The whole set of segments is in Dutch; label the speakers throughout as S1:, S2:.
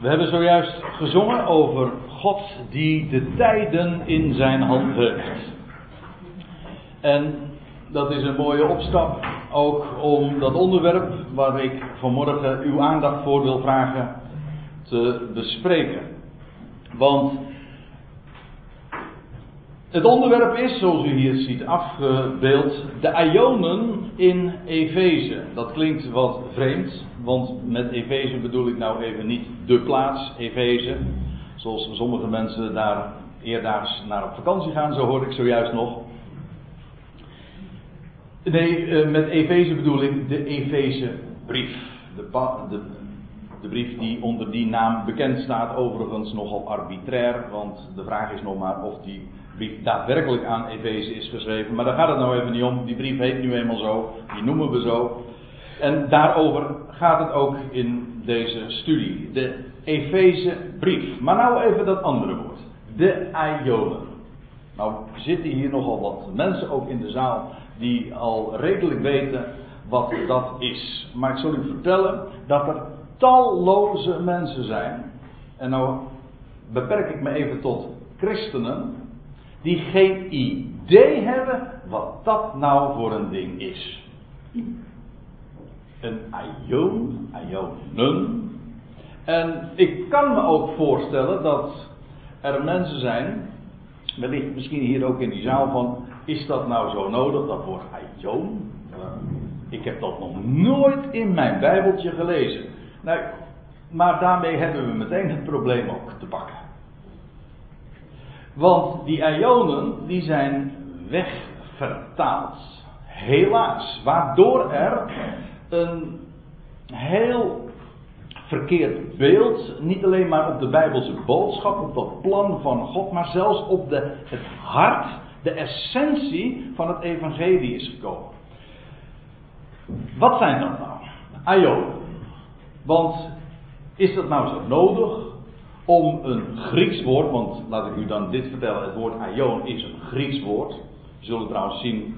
S1: We hebben zojuist gezongen over God die de tijden in zijn hand heeft. En dat is een mooie opstap ook om dat onderwerp waar ik vanmorgen uw aandacht voor wil vragen te bespreken. Want het onderwerp is, zoals u hier ziet afgebeeld, de Ionen in Efeze. Dat klinkt wat vreemd, want met Efeze bedoel ik nou even niet de plaats Efeze. Zoals sommige mensen daar eerdaags naar op vakantie gaan, zo hoor ik zojuist nog. Nee, eh, met Efeze bedoel ik de Efeze brief. De, de, de, brief die onder die naam bekend staat, overigens nogal arbitrair, want de vraag is nog maar of die brief daadwerkelijk aan Efeze is geschreven. Maar daar gaat het nou even niet om. Die brief heet nu eenmaal zo, die noemen we zo. En daarover gaat het ook in deze studie. De Efeze brief. Maar nou even dat andere woord. De Ionen. Nou zitten hier nogal wat mensen ook in de zaal die al redelijk weten wat dat is. Maar ik zal u vertellen dat er talloze mensen zijn. En nou beperk ik me even tot christenen. Die geen idee hebben wat dat nou voor een ding is. Een aion, aionen. En ik kan me ook voorstellen dat er mensen zijn, wellicht misschien hier ook in die zaal van, is dat nou zo nodig, dat woord aion? Ik heb dat nog nooit in mijn Bijbeltje gelezen. Nou, maar daarmee hebben we meteen het probleem ook te pakken. Want die ionen die zijn wegvertaald. Helaas. Waardoor er een heel verkeerd beeld, niet alleen maar op de Bijbelse boodschap, op dat plan van God, maar zelfs op de, het hart, de essentie van het evangelie is gekomen. Wat zijn dat nou? Ionen. Want is dat nou zo nodig om een Grieks woord, want laat ik u dan dit vertellen, het woord aion is een Grieks woord. We zullen trouwens zien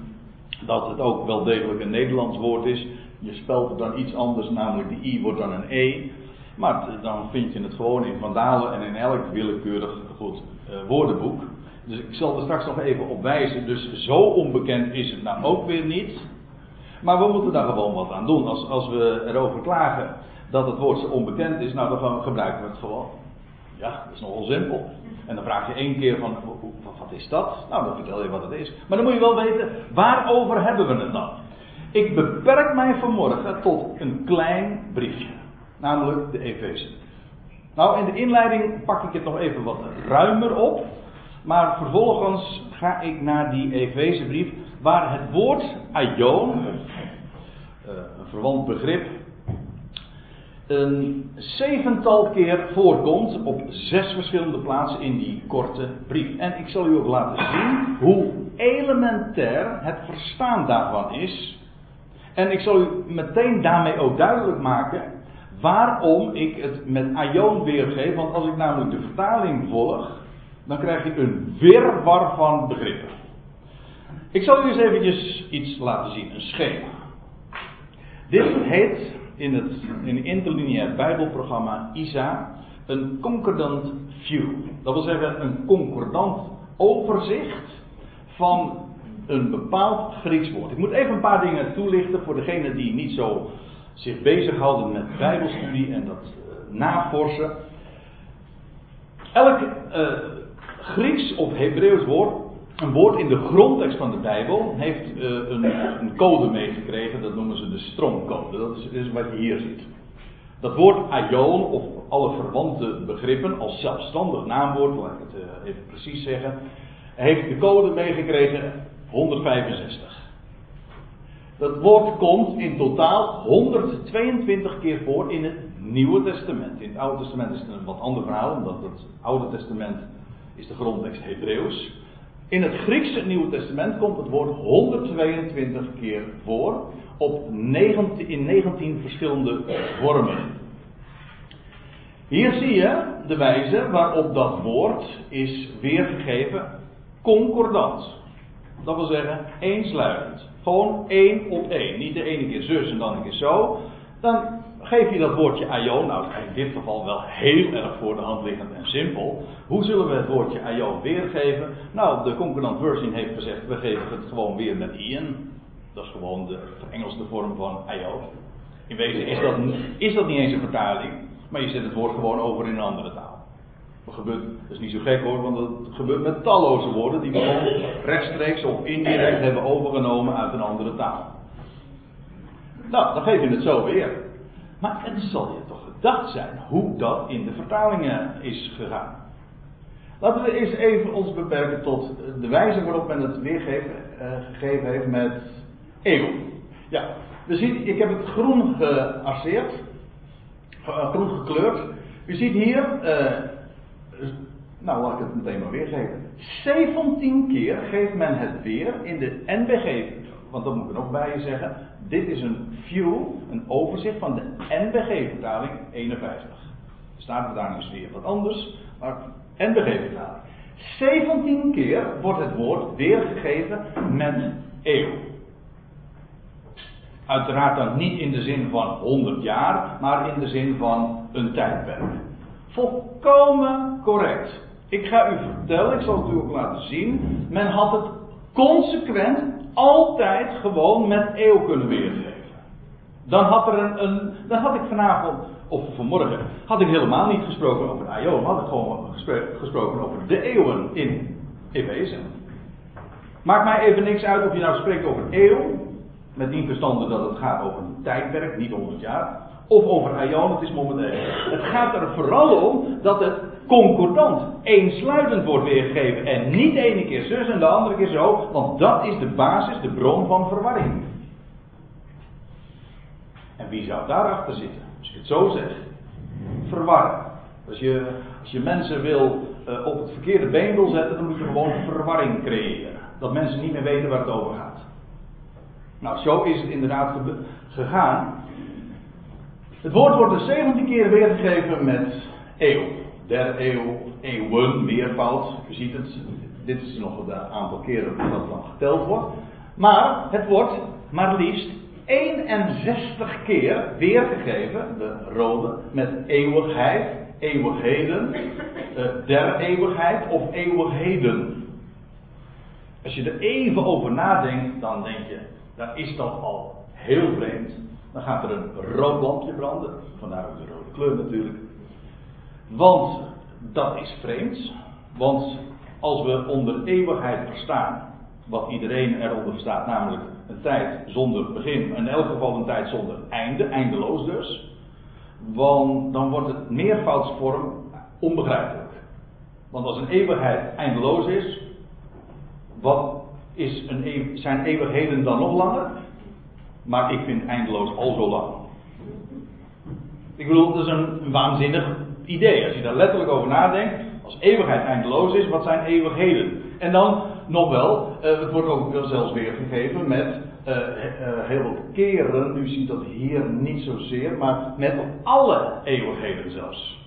S1: dat het ook wel degelijk een Nederlands woord is. Je spelt het dan iets anders, namelijk de i wordt dan een e. Maar dan vind je het gewoon in Vandalen en in elk willekeurig goed uh, woordenboek. Dus ik zal er straks nog even op wijzen. Dus zo onbekend is het nou ook weer niet. Maar we moeten daar gewoon wat aan doen. Als, als we erover klagen dat het woord zo onbekend is, nou dan gebruiken we het gewoon. Ja, dat is nogal simpel. En dan vraag je één keer van, wat is dat? Nou, dan vertel je wat het is. Maar dan moet je wel weten, waarover hebben we het dan? Ik beperk mij vanmorgen tot een klein briefje. Namelijk de Efeze. Nou, in de inleiding pak ik het nog even wat ruimer op. Maar vervolgens ga ik naar die Efezebrief, waar het woord aion, uh, een verwant begrip, een zevental keer voorkomt op zes verschillende plaatsen in die korte brief. En ik zal u ook laten zien hoe elementair het verstaan daarvan is. En ik zal u meteen daarmee ook duidelijk maken waarom ik het met Aion weergeef. Want als ik namelijk de vertaling volg, dan krijg je een wirwar van begrippen. Ik zal u eens eventjes iets laten zien, een schema. Dit heet in het in interlineair Bijbelprogramma ISA een concordant view. Dat wil zeggen een concordant overzicht van een bepaald Grieks woord. Ik moet even een paar dingen toelichten voor degenen die niet zo zich bezighouden met Bijbelstudie en dat uh, navorsen. Elk uh, Grieks of Hebreeuws woord een woord in de grondtekst van de Bijbel heeft uh, een, een, code meegekregen, dat noemen ze de stroomcode. Dat is, is, wat je hier ziet. Dat woord aion, of alle verwante begrippen, als zelfstandig naamwoord, laat ik het uh, even precies zeggen, heeft de code meegekregen 165. Dat woord komt in totaal 122 keer voor in het Nieuwe Testament. In het Oude Testament is het een wat ander verhaal, omdat het Oude Testament is de grondtekst Hebreeuws. In het Griekse Nieuwe Testament komt het woord 122 keer voor op 19, in 19 verschillende vormen. Hier zie je de wijze waarop dat woord is weergegeven concordant. Dat wil zeggen eensluidend. Gewoon één op één. Niet de ene keer zus en dan een keer zo. Dan geef je dat woordje aion, nou in dit geval wel heel erg voor de hand liggend en simpel. Hoe zullen we het woordje aion weergeven? Nou, de concordant version heeft gezegd, we geven het gewoon weer met ian. Dat is gewoon de Engelse vorm van aion. In wezen is dat, is dat niet eens een vertaling, maar je zet het woord gewoon over in een andere taal. Dat, gebeurt, dat is niet zo gek hoor, want het gebeurt met talloze woorden die we gewoon rechtstreeks of indirect hebben overgenomen uit een andere taal. Nou, dan geef je het zo weer. Maar het zal je toch gedacht zijn hoe dat in de vertalingen is gegaan. Laten we eens even ons beperken tot de wijze waarop men het weergegeven uh, heeft met eeuw. Ja, we zien, ik heb het groen gearseerd, uh, groen gekleurd. U ziet hier, uh, nou laat ik het meteen maar weergeven. 17 keer geeft men het weer in de NBG, want dat moet ik er nog bij je zeggen. Dit is een view, een overzicht van de NBG-vertaling 51. De Statenvertaling is weer wat anders, maar NBG-vertaling. 17 keer wordt het woord weergegeven met eeuw. Uiteraard dan niet in de zin van 100 jaar, maar in de zin van een tijdperk. Volkomen correct. Ik ga u vertellen, ik zal het u ook laten zien. Men had het consequent altijd gewoon met eeuw kunnen weergeven. Dan had, er een, dan had ik vanavond, of vanmorgen, had ik helemaal niet gesproken over de Aion, had ik gewoon gesproken over de eeuwen in Efeze. Maakt mij even niks uit of je nou spreekt over eeuw, met die verstande dat het gaat over een tijdperk, niet 100 jaar, of over Aion, het is momenteel. Het gaat er vooral om dat het concordant, eensluidend wordt weergegeven en niet de ene keer zus en de andere keer zo, want dat is de basis, de bron van verwarring. En wie zou daarachter zitten? Als ik het zo zeg. Verwarren. Als je, als je mensen wil, uh, op het verkeerde been wil zetten, dan moet je gewoon verwarring creëren. Dat mensen niet meer weten waar het over gaat. Nou, zo is het inderdaad gegaan. Het woord wordt dus 17 keer weergegeven met eeuw. Der eeuw, eeuwen, meervoud. U ziet het. Dit is nog het aantal keren dat dan geteld wordt. Maar het wordt maar liefst 61 keer weergegeven, de rode, met eeuwigheid, eeuwigheden, eh, der eeuwigheid of eeuwigheden. Als je er even over nadenkt, dan denk je, dan is dat al heel vreemd. Dan gaat er een rood lampje branden, vandaar ook de rode kleur natuurlijk. Want dat is vreemd, want als we onder eeuwigheid verstaan, wat iedereen eronder verstaat, namelijk een tijd zonder begin, in elk geval een tijd zonder einde, eindeloos dus. Want dan wordt het meervoudsvorm onbegrijpelijk. Want als een eeuwigheid eindeloos is, wat is een, zijn eeuwigheden dan nog langer? Maar ik vind eindeloos al zo lang. Ik bedoel, dat is een waanzinnig idee. Als je daar letterlijk over nadenkt, als eeuwigheid eindeloos is, wat zijn eeuwigheden? En dan nog wel, uh, het wordt ook zelfs weergegeven met uh, uh, heel veel keren. U ziet dat hier niet zozeer, maar met alle eeuwigheden zelfs.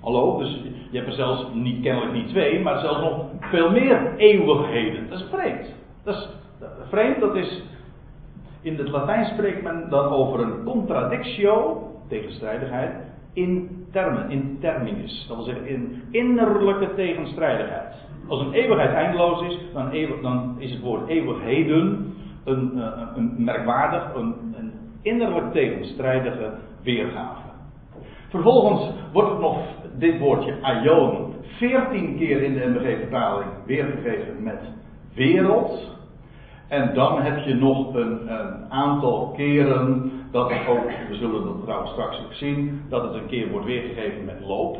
S1: Hallo, dus je hebt er zelfs niet, kennelijk niet twee, maar zelfs nog veel meer eeuwigheden. Dat is vreemd. Dat is vreemd, dat is. In het Latijn spreekt men dan over een contradictio, tegenstrijdigheid, in termen, in terminus. Dat wil zeggen in innerlijke tegenstrijdigheid. Als een eeuwigheid eindeloos is, dan, dan is het woord eeuwigheden een, een, eh, een merkwaardig, een, een innerlijk tegenstrijdige weergave. Vervolgens wordt het nog dit woordje aion 14 keer in de MBG-vertaling weergegeven met wereld. En dan heb je nog een, aantal keren dat het ook, we zullen dat trouwens straks ook zien, dat het een keer wordt weergegeven met loop.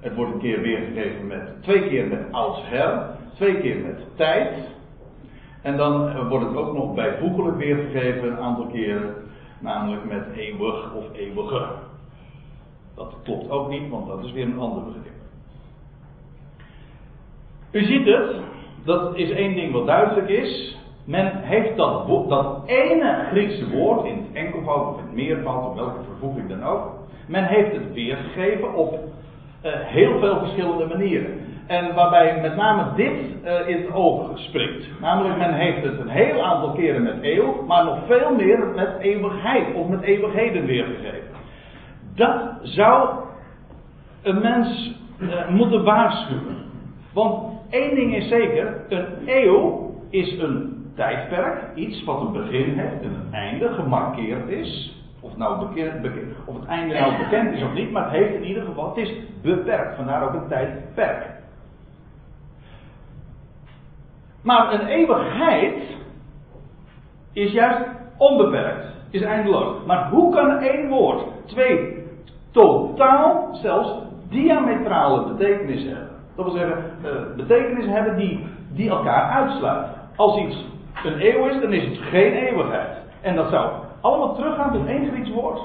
S1: Het wordt een keer weergegeven met, twee keer met oudsher, twee keer met tijd. En dan wordt het ook nog bijvoeglijk weergegeven een aantal keren, namelijk met eeuwig of eeuwige. Dat klopt ook niet, want dat is weer een ander begrip. U ziet het, dat is één ding wat duidelijk is. Men heeft dat, dat ene Griekse woord in het enkelvoud of in het meervoud, of welke vervoeging dan ook. Men heeft het weergegeven op uh, heel veel verschillende manieren. En waarbij met name dit uh, in het oog springt. Namelijk, men heeft het een heel aantal keren met eeuw, maar nog veel meer met eeuwigheid of met eeuwigheden weergegeven. Dat zou een mens uh, moeten waarschuwen. Want één ding is zeker: een eeuw is een tijdperk, iets wat een begin heeft en een einde, gemarkeerd is. Of, nou of het einde nou bekend is of niet, maar het heeft in ieder geval, het is beperkt. Vandaar ook een tijdperk. Maar een eeuwigheid is juist onbeperkt, is eindeloos. Maar hoe kan één woord twee totaal, zelfs diametrale betekenissen hebben? Dat wil zeggen, uh, betekenissen hebben die, die elkaar uitsluiten. Als iets een eeuw is, dan is het geen eeuwigheid. En dat zou allemaal teruggaan tot één Grieks woord.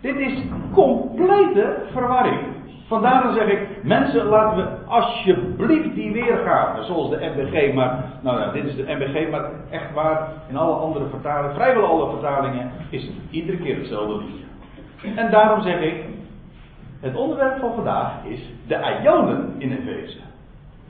S1: Dit is complete verwarring. Vandaar dan zeg ik, mensen laten we alsjeblieft die weergave, zoals de MBG, maar, nou ja, dit is de MBG, maar echt waar, in alle andere vertalingen, vrijwel alle vertalingen, is het iedere keer hetzelfde liedje. En daarom zeg ik, het onderwerp van vandaag is de Ionen in Efeze.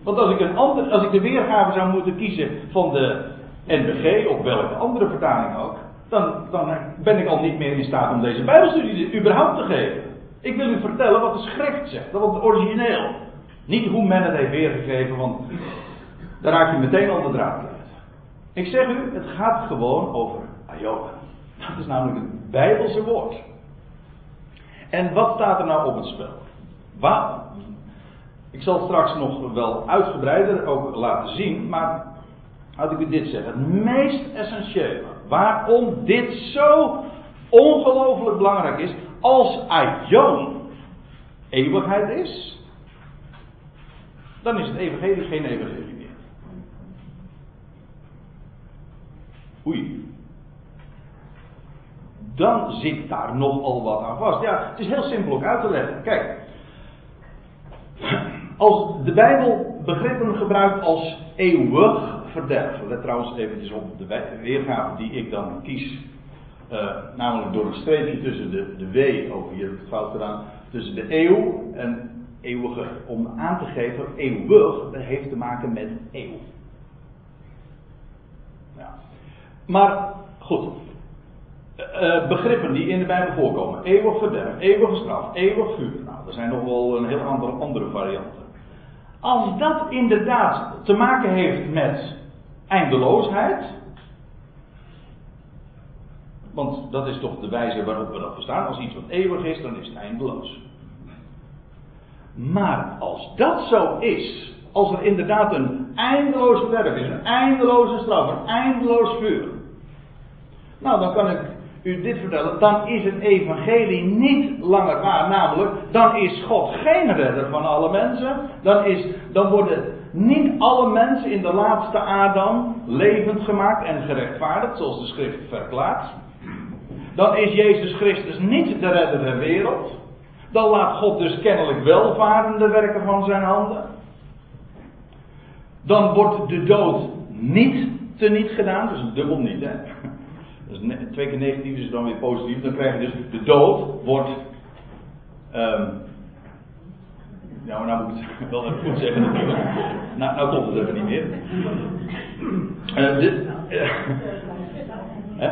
S1: Want als ik, een ander, als ik de weergave zou moeten kiezen van de NBG of welke andere vertaling ook, dan, dan ben ik al niet meer in staat om deze Bijbelstudie überhaupt te geven. Ik wil u vertellen wat de schrift zegt, dat het origineel. Niet hoe men het heeft weergegeven, want daar raak je meteen al de draad kwijt. Ik zeg u, het gaat gewoon over Ionen. Dat is namelijk het Bijbelse woord. En wat staat er nou op het spel? Waar, ik zal straks nog wel uitgebreider ook laten zien, maar had ik u dit zeggen. Het meest essentiële, waarom dit zo ongelooflijk belangrijk is, als Aion eeuwigheid is, dan is het evangelie geen evangelie meer. Oei. Dan zit daar nogal wat aan vast. Ja, het is heel simpel ook uit te leggen. Kijk, als de Bijbel begrippen gebruikt als eeuwig verderf. Let trouwens eventjes op de weergave die ik dan kies. Uh, namelijk door een streepje tussen de, de W, ook hier het fout gedaan, tussen de eeuw en eeuwige. Om aan te geven, eeuwig heeft te maken met eeuw. Ja. Maar goed, uh, begrippen die in de Bijbel voorkomen. Eeuwig verderf, eeuwige straf, eeuwig vuur. Nou, er zijn nog wel een heel aantal andere varianten. Als dat inderdaad te maken heeft met eindeloosheid. Want dat is toch de wijze waarop we dat verstaan. Als iets wat eeuwig is, dan is het eindeloos. Maar als dat zo is, als er inderdaad een eindeloos verderf is, een eindeloze straf, een eindeloos vuur. Nou, dan kan ik u dit vertellen, dan is het evangelie niet langer waar. Namelijk, dan is God geen redder van alle mensen. Dan, is, dan worden niet alle mensen in de laatste Adam levend gemaakt en gerechtvaardigd, zoals de schrift verklaart. Dan is Jezus Christus niet de redder der wereld. Dan laat God dus kennelijk welvarende werken van zijn handen. Dan wordt de dood niet teniet gedaan, dus dubbel niet, hè. Dus twee keer negatief is dan weer positief. Dan krijg je dus de dood wordt. Um, maar nou moet ik het wel even goed zeggen. Nou, nou komt het even niet meer. De, uh,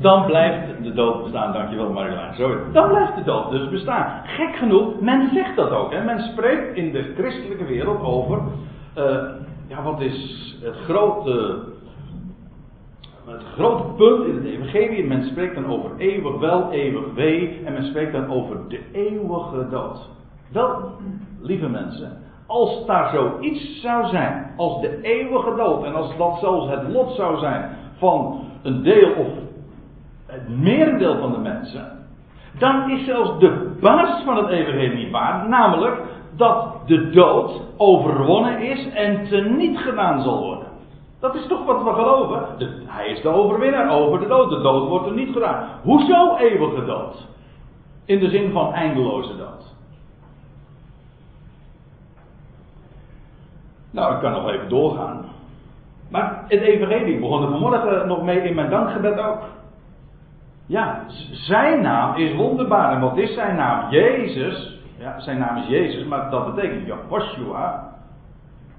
S1: dan blijft de dood bestaan. Dankjewel Marjolein. Sorry. Dan blijft de dood dus bestaan. Gek genoeg, men zegt dat ook. Hè. Men spreekt in de christelijke wereld over. Uh, ja, wat is het grote het grote punt in het evangelie, men spreekt dan over eeuwig wel, eeuwig wee, en men spreekt dan over de eeuwige dood. Wel, lieve mensen, als daar zoiets zou zijn, als de eeuwige dood, en als dat zelfs het lot zou zijn van een deel of het merendeel van de mensen, dan is zelfs de basis van het evangelie niet waar, namelijk dat de dood overwonnen is en teniet gedaan zal worden. Dat is toch wat we geloven? hij is de overwinnaar over de dood. De dood wordt er niet gedaan. Hoezo eeuwige dood? In de zin van eindeloze dood. Nou, ik kan nog even doorgaan. Maar het evangelie begon er vanmorgen nog mee in mijn dankgebed ook. Ja, zijn naam is wonderbaar. En wat is zijn naam? Jezus. Ja, zijn naam is Jezus, maar dat betekent Jehoshua.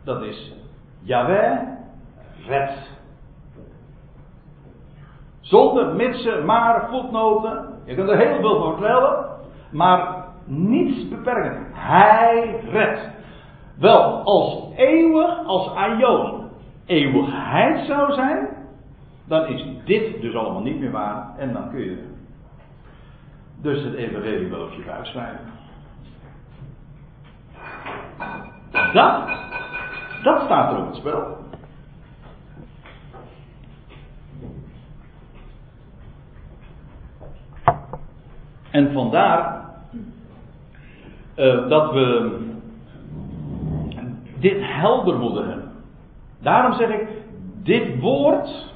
S1: Dat is Yahweh red. Zonder mitsen, maar, voetnoten. Je kunt er heel veel van vertellen. Maar niets beperken. Hij redt. Wel, als eeuwig, als aion eeuwigheid zou zijn, dan is dit dus allemaal niet meer waar. En dan kun je dus het evangelie wel je schrijven. Dat, dat staat er op het spel. En vandaar uh, dat we dit helder moeten hebben. Daarom zeg ik, dit woord,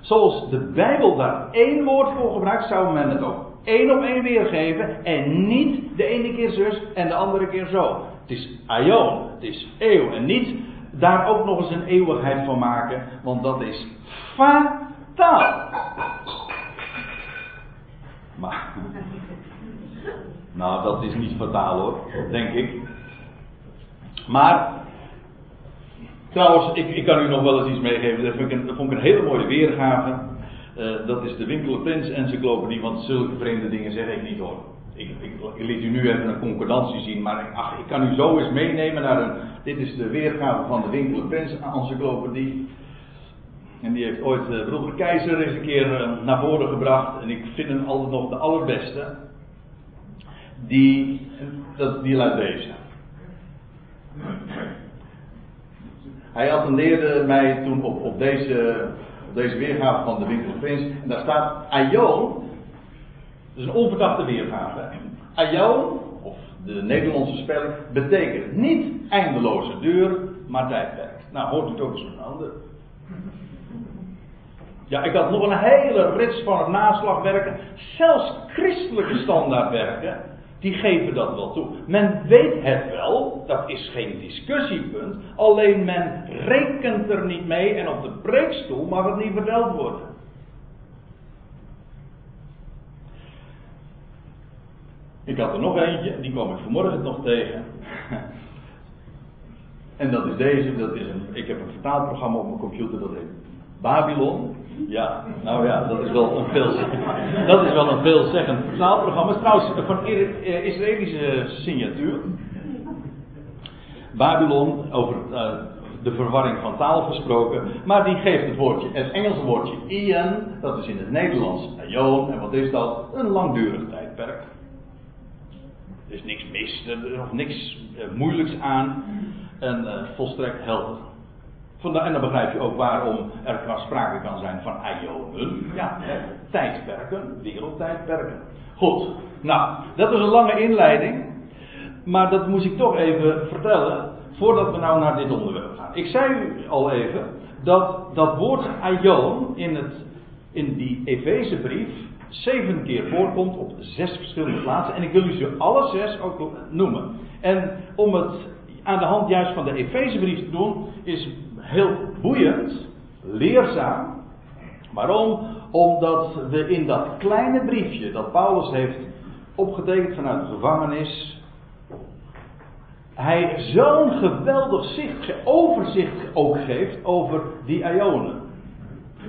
S1: zoals de Bijbel daar één woord voor gebruikt, zou men het ook één op één weergeven en niet de ene keer zus en de andere keer zo. Het is aion, het is eeuw en niet daar ook nog eens een eeuwigheid van maken, want dat is fataal. Maar, nou, dat is niet fataal hoor, denk ik. Maar, trouwens, ik, ik kan u nog wel eens iets meegeven. Dat vond ik een, hele mooie weergave. Uh, dat is de Winkel Prins encyclopedie, want zulke vreemde dingen zeg ik niet hoor. Ik, ik, liet u nu even een concordantie zien, maar ach, ik kan u zo eens meenemen naar een. Dit is de weergave van de Winkel Prins encyclopedie. En die heeft ooit uh, broeder Keizer eens een keer uh, naar voren gebracht. En ik vind hem altijd nog de allerbeste. Die, dat, die luidt deze. Hij attendeerde mij toen op, op, deze, op deze weergave van de Winkel Prins. En daar staat Aion. Dat is een onverdachte weergave. Aion, of de Nederlandse spelling, betekent niet eindeloze deur, maar tijdperk. Nou, hoort het ook eens van ander. Ja, ik had nog een hele rits van naslagwerken. Zelfs christelijke standaardwerken, die geven dat wel toe. Men weet het wel, dat is geen discussiepunt. Alleen men rekent er niet mee en op de preekstoel mag het niet verteld worden. Ik had er nog eentje, die kwam ik vanmorgen nog tegen. en dat is deze, dat is een, ik heb een vertaalprogramma op mijn computer, dat heet Babylon. Ja, nou ja, dat is wel een, veel, dat is wel een veelzeggend vertaalprogramma. Het is trouwens van eh, Israëlische signatuur. Babylon, over uh, de verwarring van taal gesproken. Maar die geeft het woordje, het Engelse woordje Ian, dat is in het Nederlands Aion. En wat is dat? Een langdurig tijdperk. Er is niks mis, er is niks uh, moeilijks aan. En uh, volstrekt helder. En dan begrijp je ook waarom er sprake kan zijn van ionen. Ja, tijdperken, wereldtijdperken. Goed, nou, dat is een lange inleiding. Maar dat moest ik toch even vertellen. Voordat we nou naar dit onderwerp gaan. Ik zei u al even dat dat woord aion in, het, in die Efezebrief zeven keer voorkomt op zes verschillende plaatsen. En ik wil u ze alle zes ook noemen. En om het aan de hand juist van de Efezebrief te doen, is heel boeiend, leerzaam. Waarom? Omdat we in dat kleine briefje dat Paulus heeft opgetekend vanuit de gevangenis, hij zo'n geweldig zicht, overzicht ook geeft over die Ionen.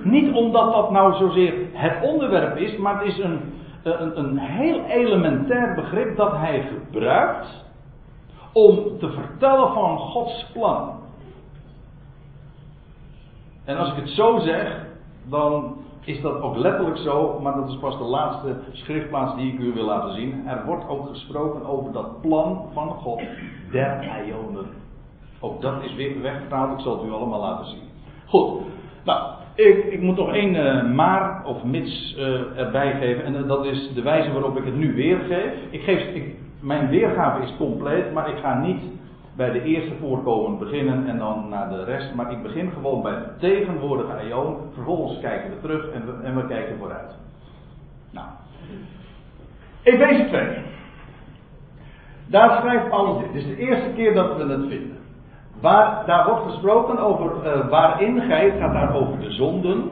S1: Niet omdat dat nou zozeer het onderwerp is, maar het is een, een, een heel elementair begrip dat hij gebruikt om te vertellen van Gods plan. En als ik het zo zeg, dan is dat ook letterlijk zo, maar dat is pas de laatste schriftplaats die ik u wil laten zien. Er wordt ook gesproken over dat plan van God der Ionen. Ook dat is weer wegvertaald, ik zal het u allemaal laten zien. Goed, nou, ik, ik moet nog één uh, maar of mits uh, erbij geven, en dat is de wijze waarop ik het nu weergeef. Ik geef ik, mijn weergave is compleet, maar ik ga niet bij de eerste voorkomen beginnen en dan naar de rest. Maar ik begin gewoon bij de tegenwoordige aion. Vervolgens kijken we terug en we, en we kijken vooruit. Nou. Efeze 2. Daar schrijft Paulus dit. Het is de eerste keer dat we het vinden. Waar, daar wordt gesproken over uh, waarin gij, het gaat daar over de zonden.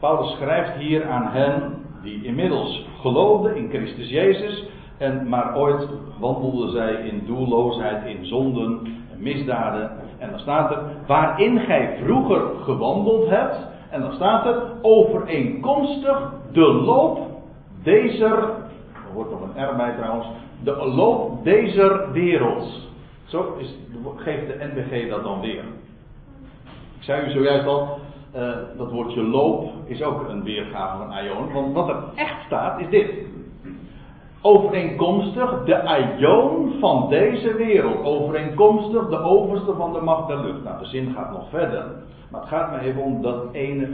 S1: Paulus schrijft hier aan hen die inmiddels geloofden in Christus Jezus En, maar ooit wandelden zij in doelloosheid, in zonden en misdaden. En dan staat er, waarin gij vroeger gewandeld hebt. En dan staat er, overeenkomstig de loop deze, er hoort nog een R bij trouwens, de loop deze wereld. Zo is, geeft de NBG dat dan weer. Ik zei u zojuist al, uh, dat woordje loop is ook een weergave van Aion. Want wat er echt staat is dit. Overeenkomstig de Aion van deze wereld. Overeenkomstig de overste van de macht der lucht. Nou, de zin gaat nog verder. Maar het gaat me even om dat ene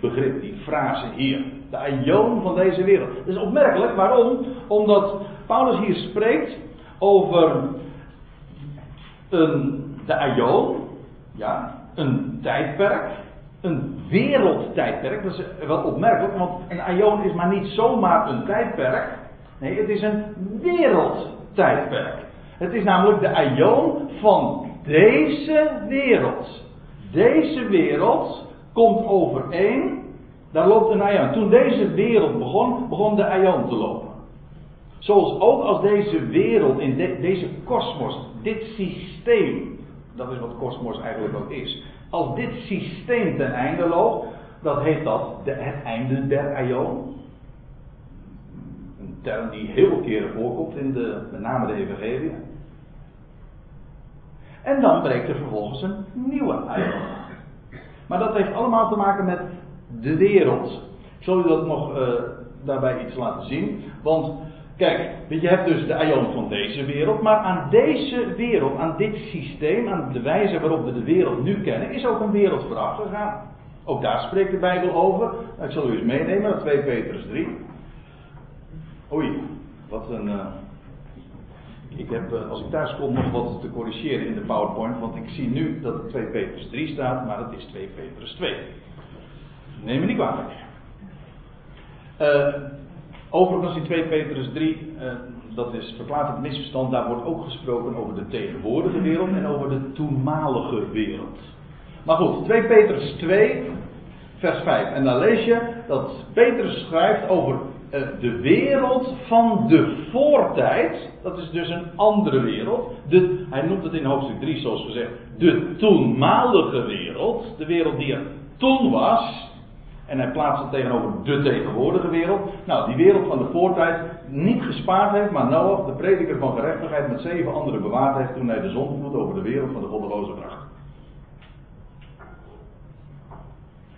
S1: begrip, die frase hier. De Aion van deze wereld. Dat is opmerkelijk. Waarom? Omdat Paulus hier spreekt over een, de Aion. Ja, een tijdperk een wereldtijdperk. Dat is wel opmerkelijk, want een aion is maar niet zomaar een tijdperk. Nee, het is een wereldtijdperk. Het is namelijk de aion van deze wereld. Deze wereld komt overeen. Daar loopt een aion. Toen deze wereld begon, begon de aion te lopen. Zoals ook als deze wereld, in deze kosmos, dit systeem, dat is wat kosmos eigenlijk ook is als dit systeem ten einde loopt, dat heet dat de, het einde der aion. Term die heel veel keren voorkomt in de, met name de evangelie. En dan breekt er vervolgens een nieuwe aion. Maar dat heeft allemaal te maken met de wereld. Ik zal u dat nog uh, daarbij iets laten zien. Want Kijk, je hebt dus de aion van deze wereld, maar aan deze wereld, aan dit systeem, aan de wijze waarop we de wereld nu kennen, is ook een wereld vooraf gegaan. Ook daar spreekt de Bijbel over. Ik zal u eens meenemen naar 2 Petrus 3. Oei, wat een. Uh, ik heb, uh, als ik thuis kom, nog wat te corrigeren in de PowerPoint, want ik zie nu dat het 2 Petrus 3 staat, maar het is 2 Petrus 2. Neem me niet kwalijk. Uh, Overigens in 2 Petrus 3, uh, eh, dat is verklaart het misverstand, daar wordt ook gesproken over de tegenwoordige wereld en over de toenmalige wereld. Maar goed, 2 Petrus 2, vers 5. En dan lees je dat Petrus schrijft over de wereld van de voortijd. Dat is dus een andere wereld. Hij noemt het in hoofdstuk 3 zoals gezegd, de toenmalige wereld. De wereld die er toen was. En hij plaatst het tegenover de tegenwoordige wereld. Nou, die wereld van de voortijd niet gespaard heeft, maar Noach, de prediker van gerechtigheid, met zeven anderen bewaard heeft toen hij de zondvloed over de wereld van de goddeloze bracht.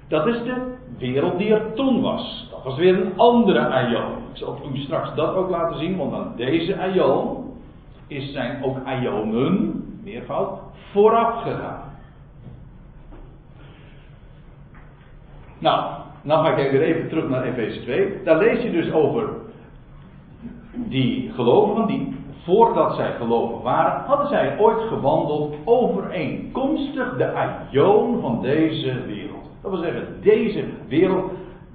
S1: Dat is de wereld die er toen was. Dat was weer een andere aion. Ik zal u straks dat ook laten zien, want aan deze aion is zijn ook aionen, meervoud, vooraf gegaan. Nou, nou ga ik weer even terug naar Efeze 2. Daar lees je dus over die gelovigen die voordat zij geloven waren, hadden zij ooit gewandeld overeenkomstig de aion van deze wereld. Dat wil zeggen, deze wereld,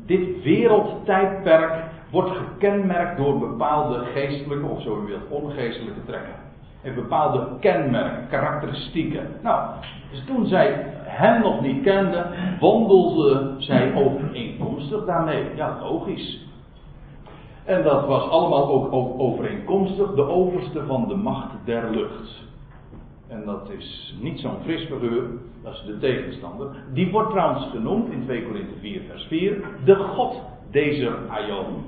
S1: dit wereldtijdperk wordt gekenmerkt door bepaalde geestelijke of zo u wilt ongeestelijke trekken. Heeft bepaalde kenmerken, karakteristieken. Nou, dus toen zij hem nog niet kenden, wandelde zij overeenkomstig daarmee. Ja, logisch. En dat was allemaal ook overeenkomstig de overste van de macht der lucht. En dat is niet zo'n fris figuur, dat is de tegenstander. Die wordt trouwens genoemd in 2 Korinthe 4 vers 4, de God deze Aion.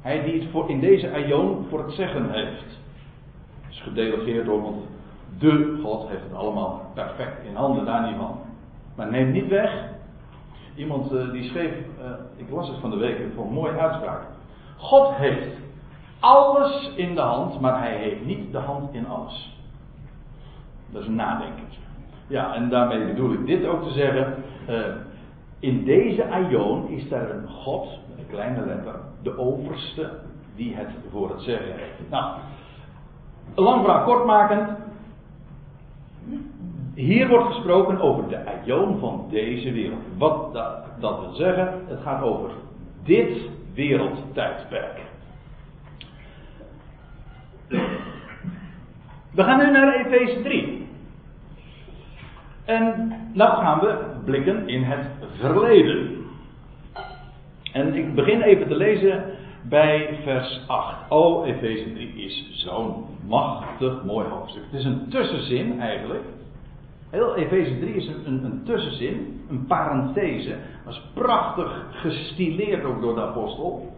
S1: Hij die het voor, in deze Aion voor het zeggen heeft. Is gedelegeerd door, want de God heeft het allemaal perfect in handen, daar niet van. Maar neem niet weg. Iemand uh, die schreef, uh, ik las het van de week, vond een mooie uitspraak. God heeft alles in de hand, maar hij heeft niet de hand in alles. Dat is een. Ja, en daarmee bedoel ik dit ook te zeggen. Uh, in deze aion is er een God, met een kleine letter, de overste, die het voor het zeggen heeft. Nou, lang verhaal kort maken. Hier wordt gesproken over de aion van deze wereld. Wat dat, dat wil zeggen, het gaat over dit wereldtijdperk. We gaan nu naar Efeze 3. En dan gaan we blikken in het verleden. En ik begin even te lezen bij vers 8. Oh, Efeze 3 is zo'n machtig mooi hoofdstuk. Het is een tussenzin eigenlijk. Heel Efeze 3 is een, een, tussenzin, een parenthese. Is prachtig gestileerd ook door de apostel.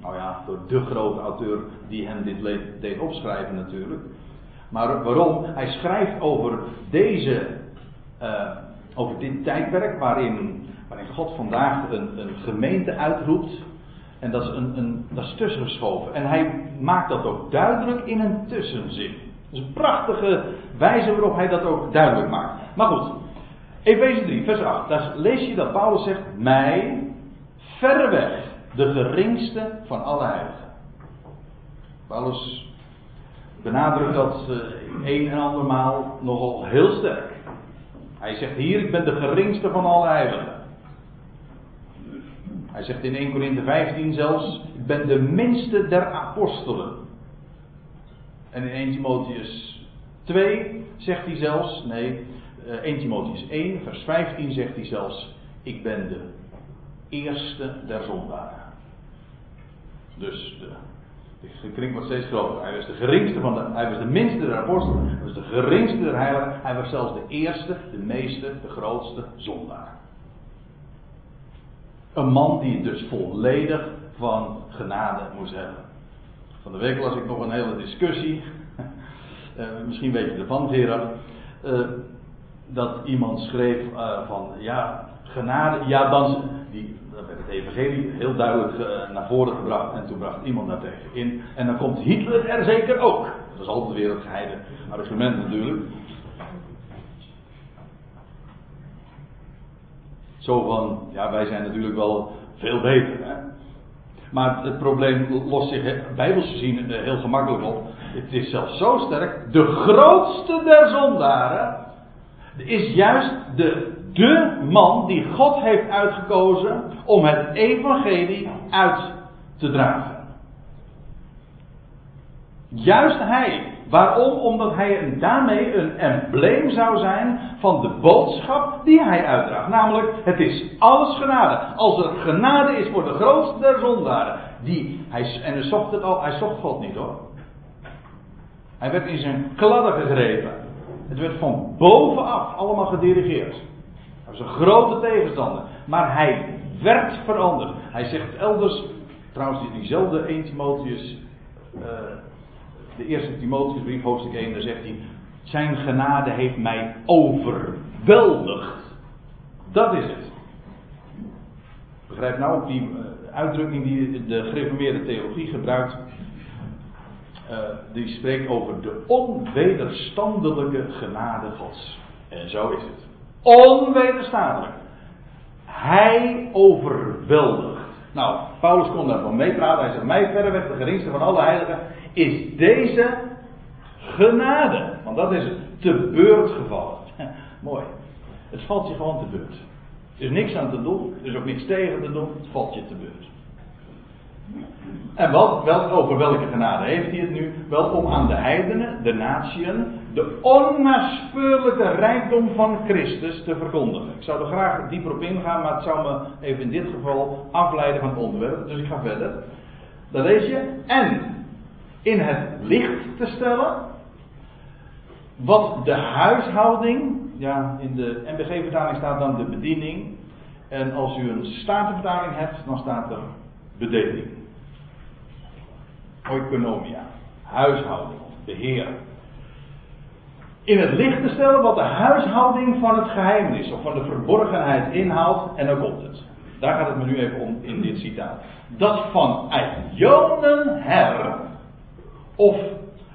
S1: Nou ja, door de grote auteur die hem dit deed opschrijven natuurlijk. Maar waarom? Hij schrijft over deze, uh, over dit tijdperk waarin, waarin God vandaag een, een gemeente uitroept. En dat is, een, een, dat is tussengeschoven. En hij maakt dat ook duidelijk in een tussenzin. Dat is een prachtige wijze waarop hij dat ook duidelijk maakt. Maar goed, Efeze 3, vers 8. Daar lees je dat Paulus zegt: Mij verreweg de geringste van alle heiligen. Paulus benadrukt dat een en andermaal nogal heel sterk. Hij zegt hier, ik ben de geringste van alle heiligen. Hij zegt in 1 Corinthië 15 zelfs, ik ben de minste der apostelen. En in 1 Timotheus 2 zegt hij zelfs, nee, 1 eh, Timotheus 1 vers 15 zegt hij zelfs, ik ben de eerste der zondaren. Dus de, de kring wordt steeds groter. Hij was de geringste van de, hij was de minste der apostelen. Hij was de geringste der heiligen. Hij was zelfs de eerste, de meeste, de grootste zondaar. Een man die het dus volledig van genade moest hebben. Van de week las ik nog een hele discussie. uh, misschien weet je ervan, Gerard. Uh, dat iemand schreef uh, van ja, genade, ja dan, die, het evangelie heel duidelijk uh, naar voren gebracht en toen bracht iemand daar tegen in. En dan komt Hitler er zeker ook. Dat is altijd weer het geheime argument natuurlijk. Zo van, ja wij zijn natuurlijk wel veel beter. Hè? Maar het probleem lost zich bijbels gezien eh, heel gemakkelijk op. Het is zelfs zo sterk. De grootste der zondaren is juist de de man die God heeft uitgekozen om het evangelie uit te dragen. Juist hij. Waarom? Omdat hij daarmee een embleem zou zijn van de boodschap die hij uitdraagt. Namelijk, het is alles genade. Als er genade is voor de grootste der zondaren. Die, hij, en hij zocht het al, hij zocht God niet hoor. Hij werd in zijn kladden gegrepen. Het werd van bovenaf allemaal gedirigeerd. Een grote tegenstander. Maar hij werd veranderd. Hij zegt elders, trouwens diezelfde 1 Timotheus, uh, de eerste Timotheusbrief, hoofdstuk 1, daar zegt hij, zijn genade heeft mij overweldigd. Dat is het. Begrijp nou ook die uh, uitdrukking die de gereformeerde theologie gebruikt. Uh, die spreekt over de onwederstandelijke genade Gods. En zo is het. Onwederstaanlijk. Hij overweldigt. Nou, Paulus kon daarvan meepraten. Hij zegt: Mij verreweg de geringste van alle heiligen is deze genade. Want dat is het. Te beurt gevallen. Mooi. Het valt je gewoon te beurt. Er is niks aan te doen. Er is ook niks tegen te doen. Het valt je te beurt. En wat, wel, over welke genade heeft hij het nu? Wel om aan de heidenen, de natieën, de onnaspeurlijke rijkdom van Christus te verkondigen. Ik zou er graag dieper op ingaan, maar het zou me even in dit geval afleiden van het onderwerp. Dus ik ga verder. Dan lees je. En in het licht te stellen. Wat de huishouding. Ja, in de NBG-vertaling staat dan de bediening. En als u een statenvertaling hebt, dan staat er bedeling. Oikonomia. Huishouding. Beheer in het licht te stellen wat de huishouding van het geheim is, of van de verborgenheid inhoudt, en dan komt het. Daar gaat het me nu even om in dit citaat. Dat van Ionen her, of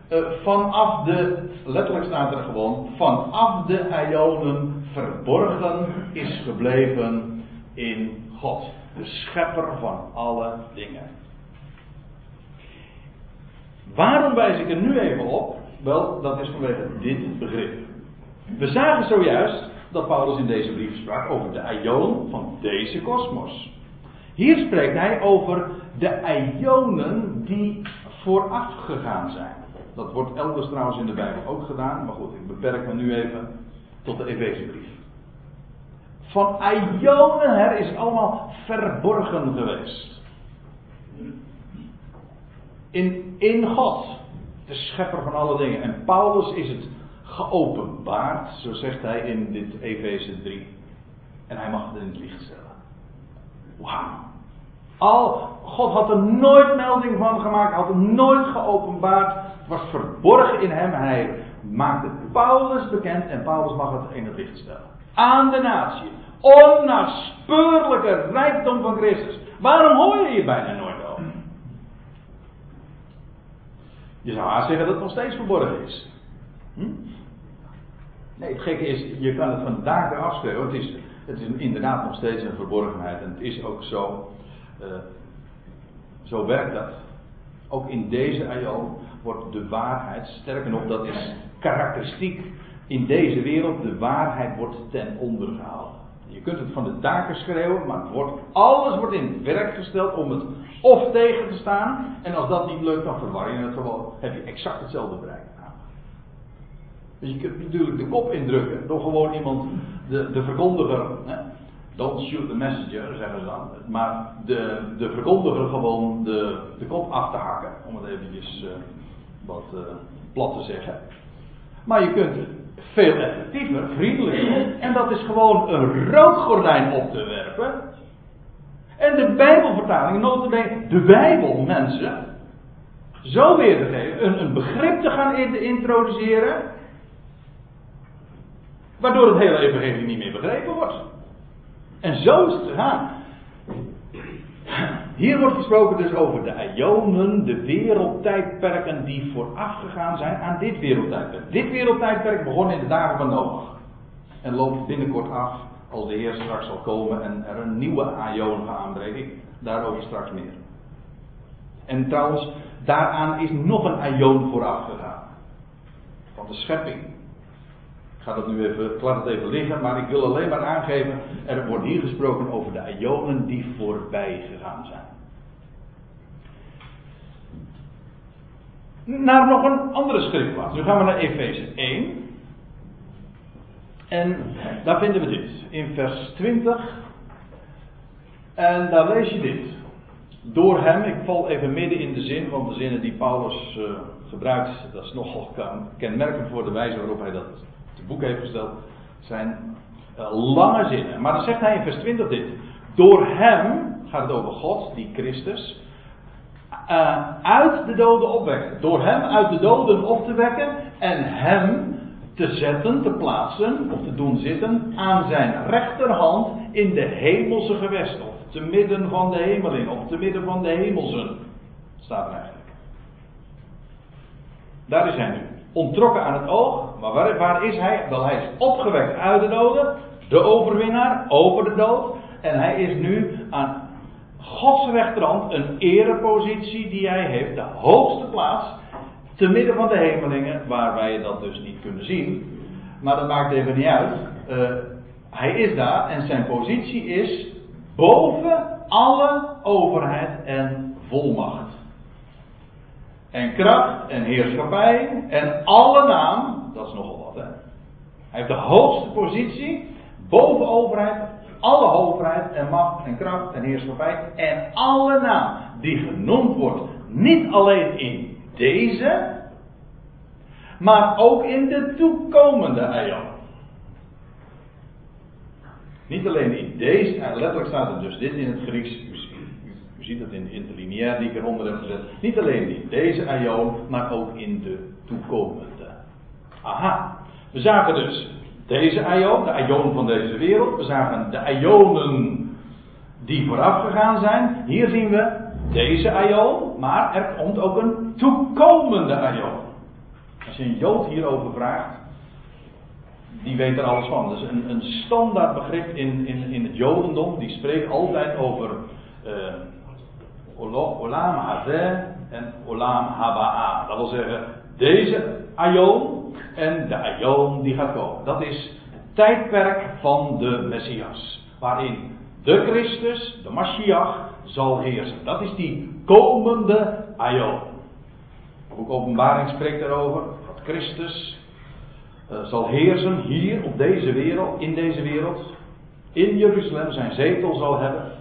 S1: uh, vanaf de, letterlijk staat er gewoon, vanaf de Ionen verborgen is gebleven in God, de schepper van alle dingen. Waarom wijs ik er nu even op? Wel, dat is vanwege dit begrip. We zagen zojuist dat Paulus in deze brief sprak over de aion van deze kosmos. Hier spreekt hij over de ionen die vooraf gegaan zijn. Dat wordt elders trouwens in de Bijbel ook gedaan, maar goed, ik beperk me nu even tot de Efezebrief. Van ionen her is allemaal verborgen geweest. In, in God, de schepper van alle dingen. En Paulus is het geopenbaard, zo zegt hij in dit Efeze 3. En hij mag het in het licht stellen. Wauw. Al, God had er nooit melding van gemaakt, had hem nooit geopenbaard. Was verborgen in hem. Hij maakte Paulus bekend en Paulus mag het in het licht stellen. Aan de natie. Onnaspeurlijke rijkdom van Christus. Waarom hoor je hier bijna nooit over? Je zou haast zeggen dat het nog steeds verborgen is. Hm? Nee, het gekke is, je kan het vandaag weer afschrijven. Het is, het is inderdaad nog steeds een verborgenheid. En het is ook zo. Uh, zo werkt dat. Ook in deze eeuw wordt de waarheid, sterker nog, dat is karakteristiek in deze wereld, de waarheid wordt ten onder. Je kunt het van de daken schreeuwen, maar wordt, alles wordt in werk gesteld om het of tegen te staan. En als dat niet lukt, dan verwar je het gewoon. Heb je exact hetzelfde bereikt. Dus je kunt natuurlijk de kop indrukken door gewoon iemand, de, de verkondiger, hè, don't shoot the messenger, zeggen ze dan. Maar de, de verkondiger gewoon de, de kop af te hakken, om het eventjes uh, wat uh, plat te zeggen. Maar je kunt veel effectiever, vriendelijker, en dat is gewoon een rookgordijn op te werpen. En de Bijbelvertaling, notabene de Bijbel, mensen, zo weer te geven, een, een begrip te gaan introduceren, waardoor het hele evangelie niet meer begrepen wordt. En zo is het gegaan. Hier wordt gesproken dus over de Ionen, de wereldtijdperken die voorafgegaan zijn aan dit wereldtijdperk. Dit wereldtijdperk begon in de dagen van Noach. En loopt binnenkort af als de Heer straks zal komen en er een nieuwe Aion gaat aanbreken. Daarover straks meer. En trouwens, daaraan is nog een Aion vooraf gegaan. Van de schepping. Ik ga dat nu even, ik laat het even liggen, maar ik wil alleen maar aangeven, er wordt hier gesproken over de Ionen die voorbij gegaan zijn. Naar nog een andere schriftplaats. Nu gaan we naar Efeze 1. En daar vinden we dit. In vers 20. En daar lees je dit. Door hem, ik val even midden in de zin, want de zinnen die Paulus uh, gebruikt, dat is nogal kenmerkend voor de wijze waarop hij dat het boek heeft gesteld, zijn uh, lange zinnen. Maar dan zegt hij in vers 20 dit. Door hem, gaat het over God, die Christus, uh, uit de doden opwekken. Door hem uit de doden op te wekken en hem te zetten, te plaatsen of te doen zitten aan zijn rechterhand in de hemelse gewesten. Of te midden van de hemeling of te midden van de hemelsen. Staat er eigenlijk. Daar is hij nu. Ontrokken aan het oog. Maar waar, waar is hij? Wel, hij is opgewekt uit de doden. De overwinnaar over de dood. En hij is nu aan Gods rechterhand een erepositie die hij heeft, de hoogste plaats, te midden van de hemelingen, waar wij dat dus niet kunnen zien. Maar dat maakt even niet uit. Uh, hij is daar en zijn positie is boven alle overheid en volmacht. En kracht en heerschappij en alle naam, dat is nogal wat hè. Hij heeft de hoogste positie boven overheid, alle overheid en macht en kracht en heerschappij en alle naam die genoemd wordt, niet alleen in deze, maar ook in de toekomende eeuw. Niet alleen in deze, letterlijk staat er dus dit in het Grieks, u ziet het in de interlineair die ik eronder heb gezet, niet alleen in deze eeuw, maar ook in de toekomende. Aha, we zagen dus deze aion, de aion van deze wereld. We zagen de aionen die vooraf gegaan zijn. Hier zien we deze aion, maar er komt ook een toekomende aion. Als je een Jood hierover vraagt, die weet er alles van. Dus een, een standaard begrip in, in, in het Jodendom, die spreekt altijd over uh, Olam Hazeh en Olam Haba'a. Dat wil zeggen, deze aion en de Aion die gaat komen. Dat is het tijdperk van de Messias. Waarin de Christus, de Mashiach, zal heersen. Dat is die komende Aion. Ook Openbaring spreekt daarover. Dat Christus uh, zal heersen hier op deze wereld, in deze wereld. In Jeruzalem zijn zetel zal hebben.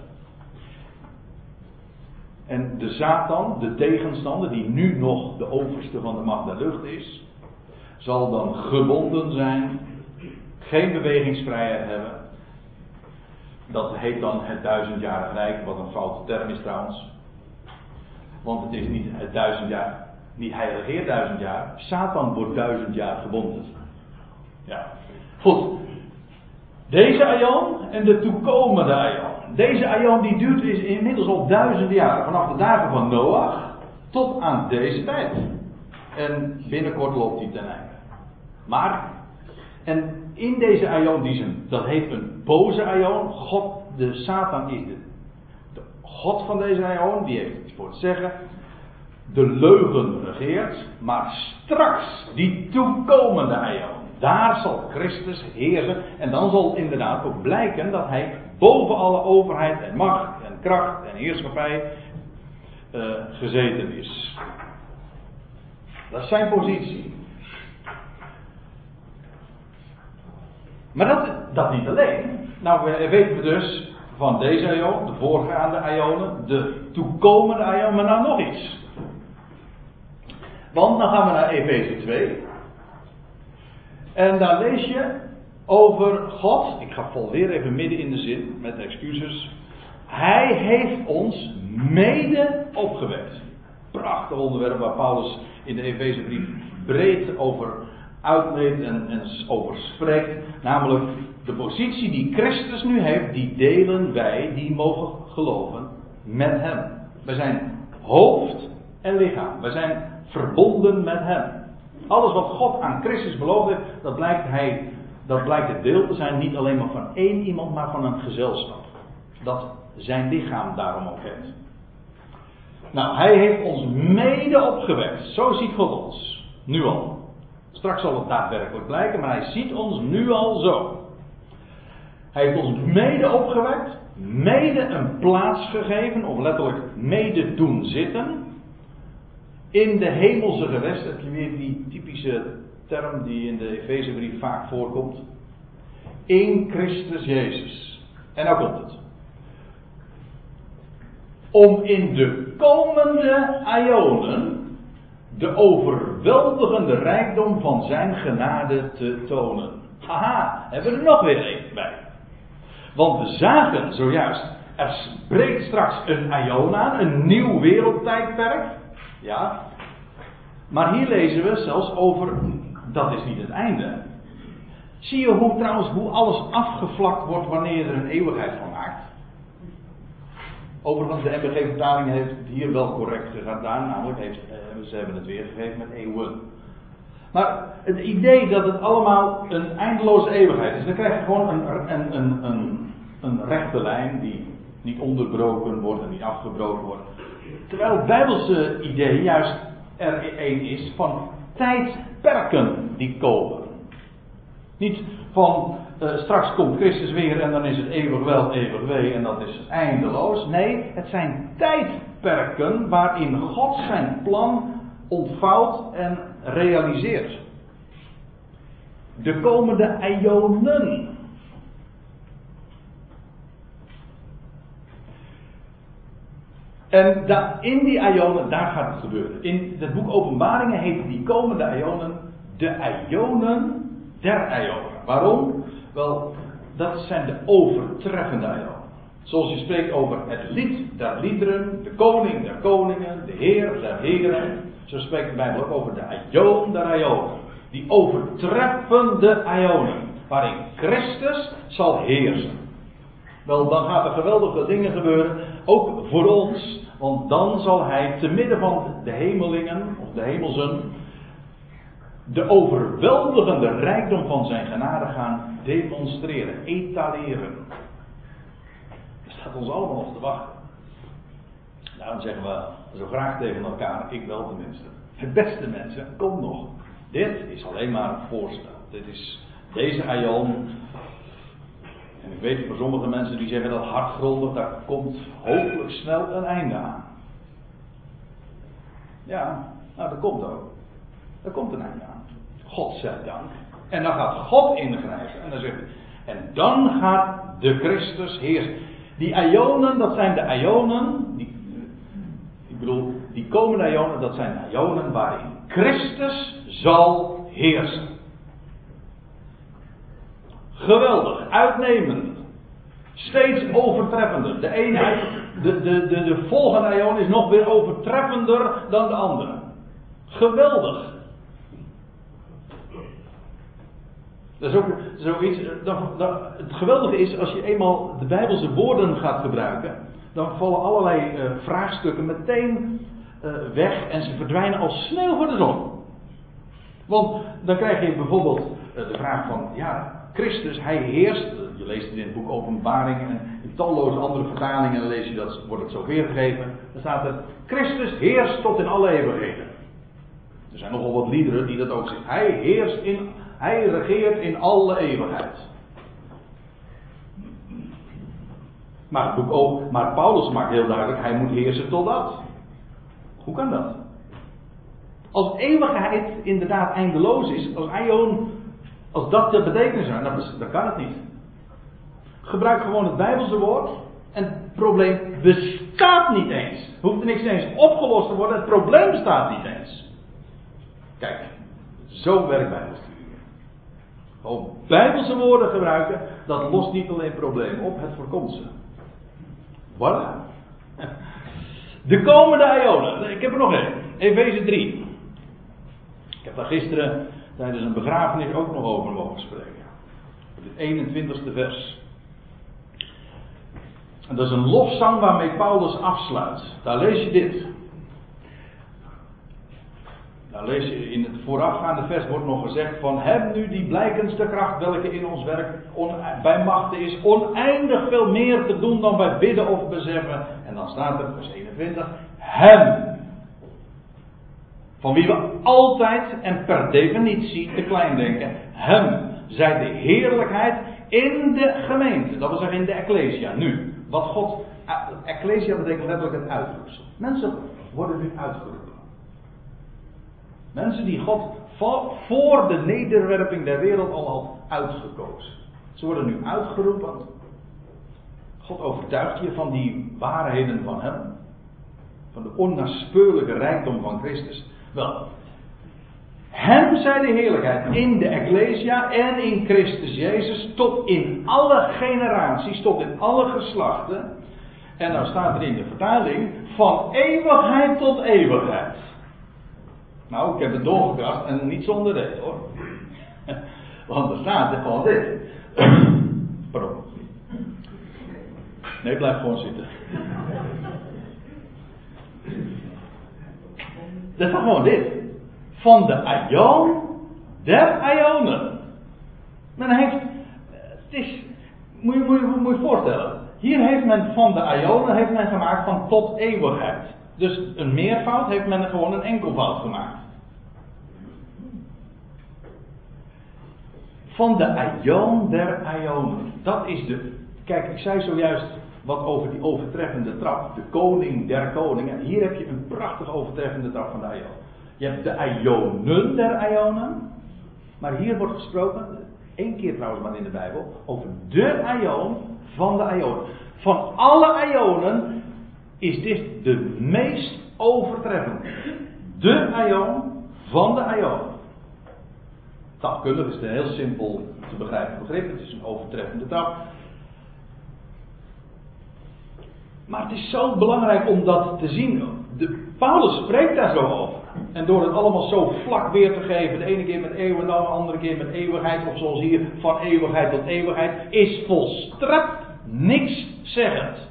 S1: En de Satan, de tegenstander, die nu nog de overste van de macht der lucht is, zal dan gebonden zijn, geen bewegingsvrijheid hebben. Dat heet dan het duizendjarig rijk, wat een foute term is trouwens. Want het is niet het duizend jaar, niet hij regeert duizend jaar. Satan wordt duizend jaar gebonden. Ja. Goed. Deze aion en de toekomende aion. Deze aion die duurt is inmiddels al duizenden jaren. Vanaf de dagen van Noach tot aan deze tijd. En binnenkort loopt die ten einde. Maar, en in deze aion, die zijn, dat heet een boze aion. God, de Satan is de, God van deze aion. Die heeft voor het zeggen. De leugen regeert. Maar straks, die toekomende aion. Daar zal Christus heersen. En dan zal inderdaad ook blijken dat hij boven alle overheid en macht en kracht en heerschappij uh, gezeten is. Dat is zijn positie. Maar dat, dat niet alleen. Nou weten we dus van deze aion, de voorgaande ionen, de toekomende ionen, maar nou nog iets. Want dan gaan we naar Efeze 2. En daar lees je over God. Ik ga vol weer even midden in de zin, met excuses. Hij heeft ons mede opgewekt. Prachtig onderwerp waar Paulus in de Efezebrief breed over uitleedt en, en over spreekt. Namelijk de positie die Christus nu heeft, die delen wij, die mogen geloven, met hem. Wij zijn hoofd en lichaam. Wij zijn verbonden met hem. Alles wat God aan Christus beloofd heeft, dat blijkt, hij, dat blijkt het deel te zijn niet alleen maar van één iemand, maar van een gezelschap. Dat zijn lichaam daarom ook heeft. Nou, hij heeft ons mede opgewekt. Zo ziet God ons. Nu al. Straks zal het daadwerkelijk blijken, maar hij ziet ons nu al zo. Hij heeft ons mede opgewekt, mede een plaats gegeven, of letterlijk mede doen zitten. In de hemelse gewesten, heb je weer die typische term die in de Efezebrief vaak voorkomt. In Christus Jezus. En nou komt het. Om in de komende ionen de overweldigende rijkdom van zijn genade te tonen. Haha, hebben we er nog weer één bij. Want we zagen zojuist, er breekt straks een ion aan, een nieuw wereldtijdperk. Ja. Maar hier lezen we zelfs over, dat is niet het einde. Zie je hoe trouwens, hoe alles afgevlakt wordt wanneer er een eeuwigheid van maakt? Overigens, de MBG-vertaling heeft hier wel correct gedaan, namelijk heeft, eh, ze hebben het weergegeven met eeuwen. Maar het idee dat het allemaal een eindeloze eeuwigheid is, dan krijg je gewoon een, een, een, een, een rechte lijn die niet onderbroken wordt en niet afgebroken wordt. Terwijl het Bijbelse idee juist er een is van tijdperken die komen. Niet van uh, straks komt Christus weer en dan is het eeuwig wel, eeuwig wee en dat is eindeloos. Nee, het zijn tijdperken waarin God zijn plan ontvouwt en realiseert. De komende eonen. En in die ionen, daar gaat het gebeuren. In het boek Openbaringen heet die komende ionen de ionen der ionen. Waarom? Wel, dat zijn de overtreffende ionen. Zoals je spreekt over het lied der liederen, de koning der koningen, de heer der heren. Zo spreekt de ook over de ion der ionen. Die overtreffende ionen. Waarin Christus zal heersen. Wel, dan gaan er geweldige dingen gebeuren. Ook voor ons. Want dan zal hij te midden van de hemelingen, of de hemelsen, de overweldigende rijkdom van zijn genade gaan demonstreren, etaleren. Staat ons allemaal nog te wachten. Daarom zeggen we zo graag tegen elkaar, ik wel tenminste. Het beste mensen, kom nog. Dit is alleen maar een voorstel. Dit is deze aion en ik weet voor sommige mensen die zeggen dat hartgrondig, daar komt hopelijk snel een einde aan. Ja, nou dat komt ook. Er komt een einde aan. God zij dank. En dan gaat God ingrijpen. En dan zegt en dan gaat de Christus heersen. Die ionen, dat zijn de ionen, die, bedoel, die komende ionen, dat zijn ionen waarin Christus zal heersen. Geweldig, uitnemend. Steeds overtreffender. De ene, de, de, de, de volgende ion is nog weer overtreffender dan de andere. Geweldig. Dat ook zoiets. het geweldige is, als je eenmaal de Bijbelse woorden gaat gebruiken, dan vallen allerlei uh, vraagstukken meteen uh, weg en ze verdwijnen als sneeuw voor de zon. Want dan krijg je bijvoorbeeld uh, de vraag van, ja, Christus, hij heerst. Je leest het in het boek Openbaring en in talloze andere vertalingen lees je dat, wordt het zo weergegeven. Dan staat er, Christus heerst tot in alle eeuwigheden. Er zijn nogal wat liederen die dat ook zeggen. Hij heerst in hij regeert in alle eeuwigheid. Maar, het boek ook, maar Paulus maakt heel duidelijk, hij moet heersen totdat. Hoe kan dat? Als eeuwigheid inderdaad eindeloos is, als ion, als dat de betekenis is, dan, dan kan het niet. Gebruik gewoon het Bijbelse woord en het probleem bestaat niet eens. Hoeft er niks eens opgelost te worden, het probleem bestaat niet eens. Kijk, zo werkt Bijbelstudie. Gewoon bijbelse woorden gebruiken, dat lost niet alleen problemen op, het voorkomt ze. Voilà. De komende ionen. Ik heb er nog één. Efeze 3. Ik heb daar gisteren tijdens een begrafenis ook nog over mogen spreken. Het 21ste vers. En dat is een lofzang waarmee Paulus afsluit. Daar lees je dit. Dan lees je in het voorafgaande vers wordt nog gezegd van heb nu die blijkendste kracht welke in ons werk bij machten is oneindig veel meer te doen dan wij bidden of beseffen. En dan staat er vers 21 hem. Van wie we altijd en per definitie te klein denken. Hem zij de heerlijkheid in de gemeente. Dat wil zeggen in de ecclesia. Nu, wat God. Ecclesia betekent letterlijk het uitroepsel. Mensen worden nu uitgeroepen. Mensen die God voor de nederwerping der wereld al had uitgekozen. Ze worden nu uitgeroepen. God overtuigt je van die waarheden van Hem. Van de onnaspeurlijke rijkdom van Christus. Wel, Hem zij de heerlijkheid in de Ecclesia en in Christus Jezus tot in alle generaties, tot in alle geslachten. En dan staat er in de vertaling van eeuwigheid tot eeuwigheid. Nou, ik heb het doorgekrast en niet zonder reden hoor. Want er staat er gewoon dit. Pardon. Nee, blijf gewoon zitten. Er staat gewoon dit. Van de Aion der Ionen. Men heeft. Het is. Moet je, moet, je, moet je voorstellen. Hier heeft men van de Ionen heeft men gemaakt van tot eeuwigheid. Dus een meervoud heeft men gewoon een enkelvoud gemaakt. Van de Aion der Ionen. Dat is de. Kijk, ik zei zojuist wat over die overtreffende trap. De koning der koningen. Hier heb je een prachtig overtreffende trap van de Aion. Je hebt de Ionen der Ionen. Maar hier wordt gesproken, één keer trouwens maar in de Bijbel, over de Ion van de Ion. Van alle Ionen is dit de meest overtreffende. De Ion van de Ion. Taalkundig is een heel simpel te begrijpen begrip. Het is een overtreffende trap. Maar het is zo belangrijk om dat te zien. De, Paulus spreekt daar zo over. En door het allemaal zo vlak weer te geven, de ene keer met eeuwen, de andere keer met eeuwigheid, of zoals hier van eeuwigheid tot eeuwigheid, is volstrekt niks zeggend.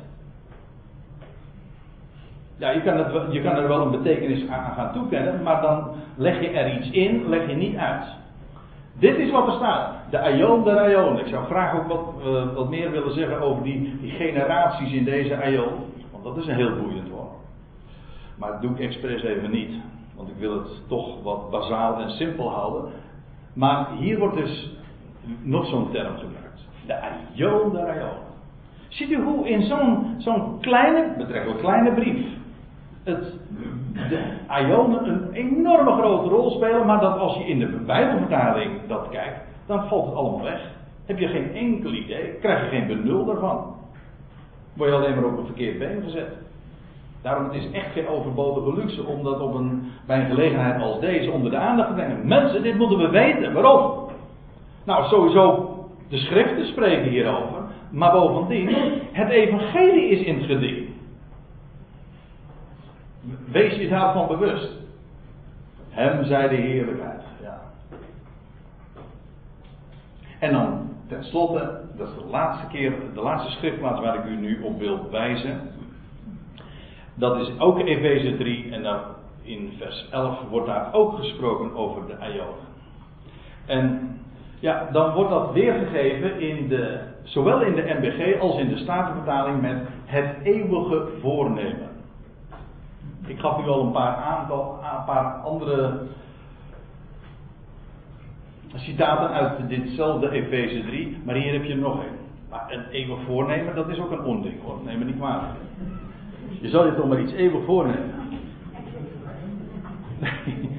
S1: Ja, je kan, je kan er wel een betekenis aan gaan toekennen, maar dan leg je er iets in, leg je niet uit. Dit is wat er staat. De Aion der Aion. Ik zou graag ook wat, uh, wat meer willen zeggen over die, die generaties in deze Aion. Want dat is een heel boeiend hoor. Maar dat doe ik expres even niet. Want ik wil het toch wat bazaal en simpel houden. Maar hier wordt dus nog zo'n term gebruikt. De Aion der Aion. Ziet u hoe in zo'n zo'n kleine, betrekkelijk kleine brief. Het de Ionen een enorme grote rol spelen, maar dat als je in de Bijbelvertaling dat kijkt, dan valt het allemaal weg. Heb je geen enkel idee, krijg je geen benul daarvan. Word je alleen maar op een verkeerd been gezet. Daarom het is echt geen overbodige luxe om dat op een, bij een gelegenheid als deze onder de aandacht te brengen. Mensen, dit moeten we weten. Waarom? Nou, sowieso, de schriften spreken hierover. Maar bovendien, het evangelie is in het geding. Wees je daarvan bewust. Hem zij de heerlijkheid. Ja. En dan tenslotte, dat is de laatste keer, de laatste schriftplaats waar ik u nu op wil wijzen. Dat is ook Efeze 3 en dan in vers 11 wordt daar ook gesproken over de Ionen. En ja, dan wordt dat weergegeven in de, zowel in de MBG als in de Statenvertaling met het eeuwige voornemen. Ik gaf u al een paar, een paar andere citaten uit ditzelfde Efeze 3, maar hier heb je nog een. Maar een eeuwig voornemen, dat is ook een onding hoor, neem me niet kwalijk. Je zal je toch maar iets eeuwig voornemen.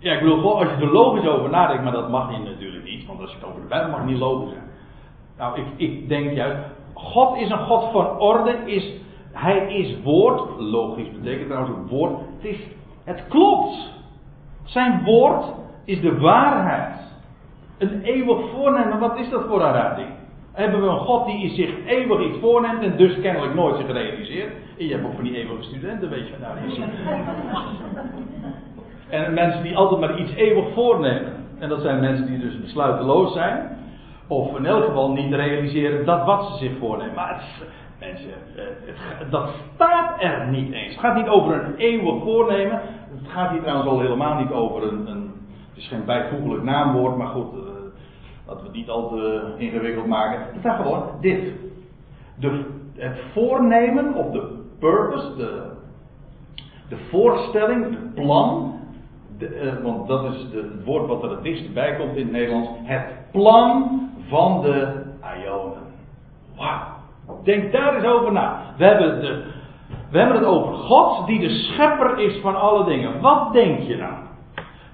S1: Ja, ik bedoel, als je er logisch over nadenkt, maar dat mag je natuurlijk niet, want als je het over de Bijbel mag niet logisch zijn. Nou, ik, ik denk juist, God is een God van orde, is, hij is woord, logisch betekent trouwens ook woord, het, is, het klopt. Zijn woord is de waarheid. Een eeuwig voornemen, wat is dat voor een raar ding? Hebben we een God die zich eeuwig iets voorneemt en dus kennelijk nooit zich realiseert? En je hebt ook van die eeuwige studenten, weet je. Nou, die en mensen die altijd maar iets eeuwig voornemen. En dat zijn mensen die dus besluiteloos zijn. Of in elk geval niet realiseren dat wat ze zich voornemen. Maar het, mensen, eh, het, dat staat er niet eens. Het gaat niet over een eeuwig voornemen. Het gaat hier trouwens al helemaal niet over een. een het is geen bijvoeglijk naamwoord, maar goed. Uh, laten we het niet al te ingewikkeld maken. Het staat gewoon dit. De, het voornemen of de purpose, de, de voorstelling, het plan uh, want dat is het woord wat er het dichtst bij komt in het Nederlands. Het plan van de Ionen. Wauw. Denk daar eens over na. We hebben, de, we hebben het over God die de schepper is van alle dingen. Wat denk je nou?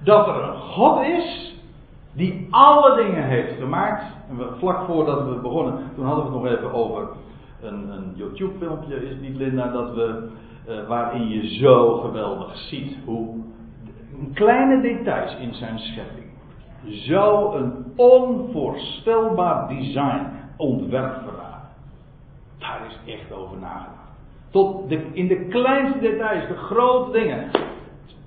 S1: Dat er een God is die alle dingen heeft gemaakt. En vlak voordat we begonnen, toen hadden we het nog even over een, een YouTube-filmpje, is het niet Linda, dat we, uh, waarin je zo geweldig ziet hoe kleine details in zijn schepping zou een onvoorstelbaar design ontwerp. Daar is echt over nagedacht. Tot de, in de kleinste details, de grote dingen.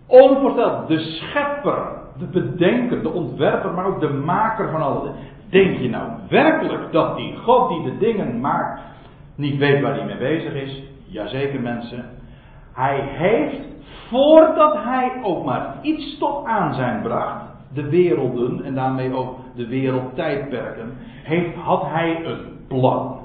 S1: Onvoorstelbaar. De schepper, de bedenker, de ontwerper, maar ook de maker van alle dingen. Denk je nou werkelijk dat die God die de dingen maakt niet weet waar hij mee bezig is? Jazeker mensen. Hij heeft voordat hij ook maar iets tot aanzijn bracht, de werelden en daarmee ook de wereldtijdperken, heeft, had hij een plan.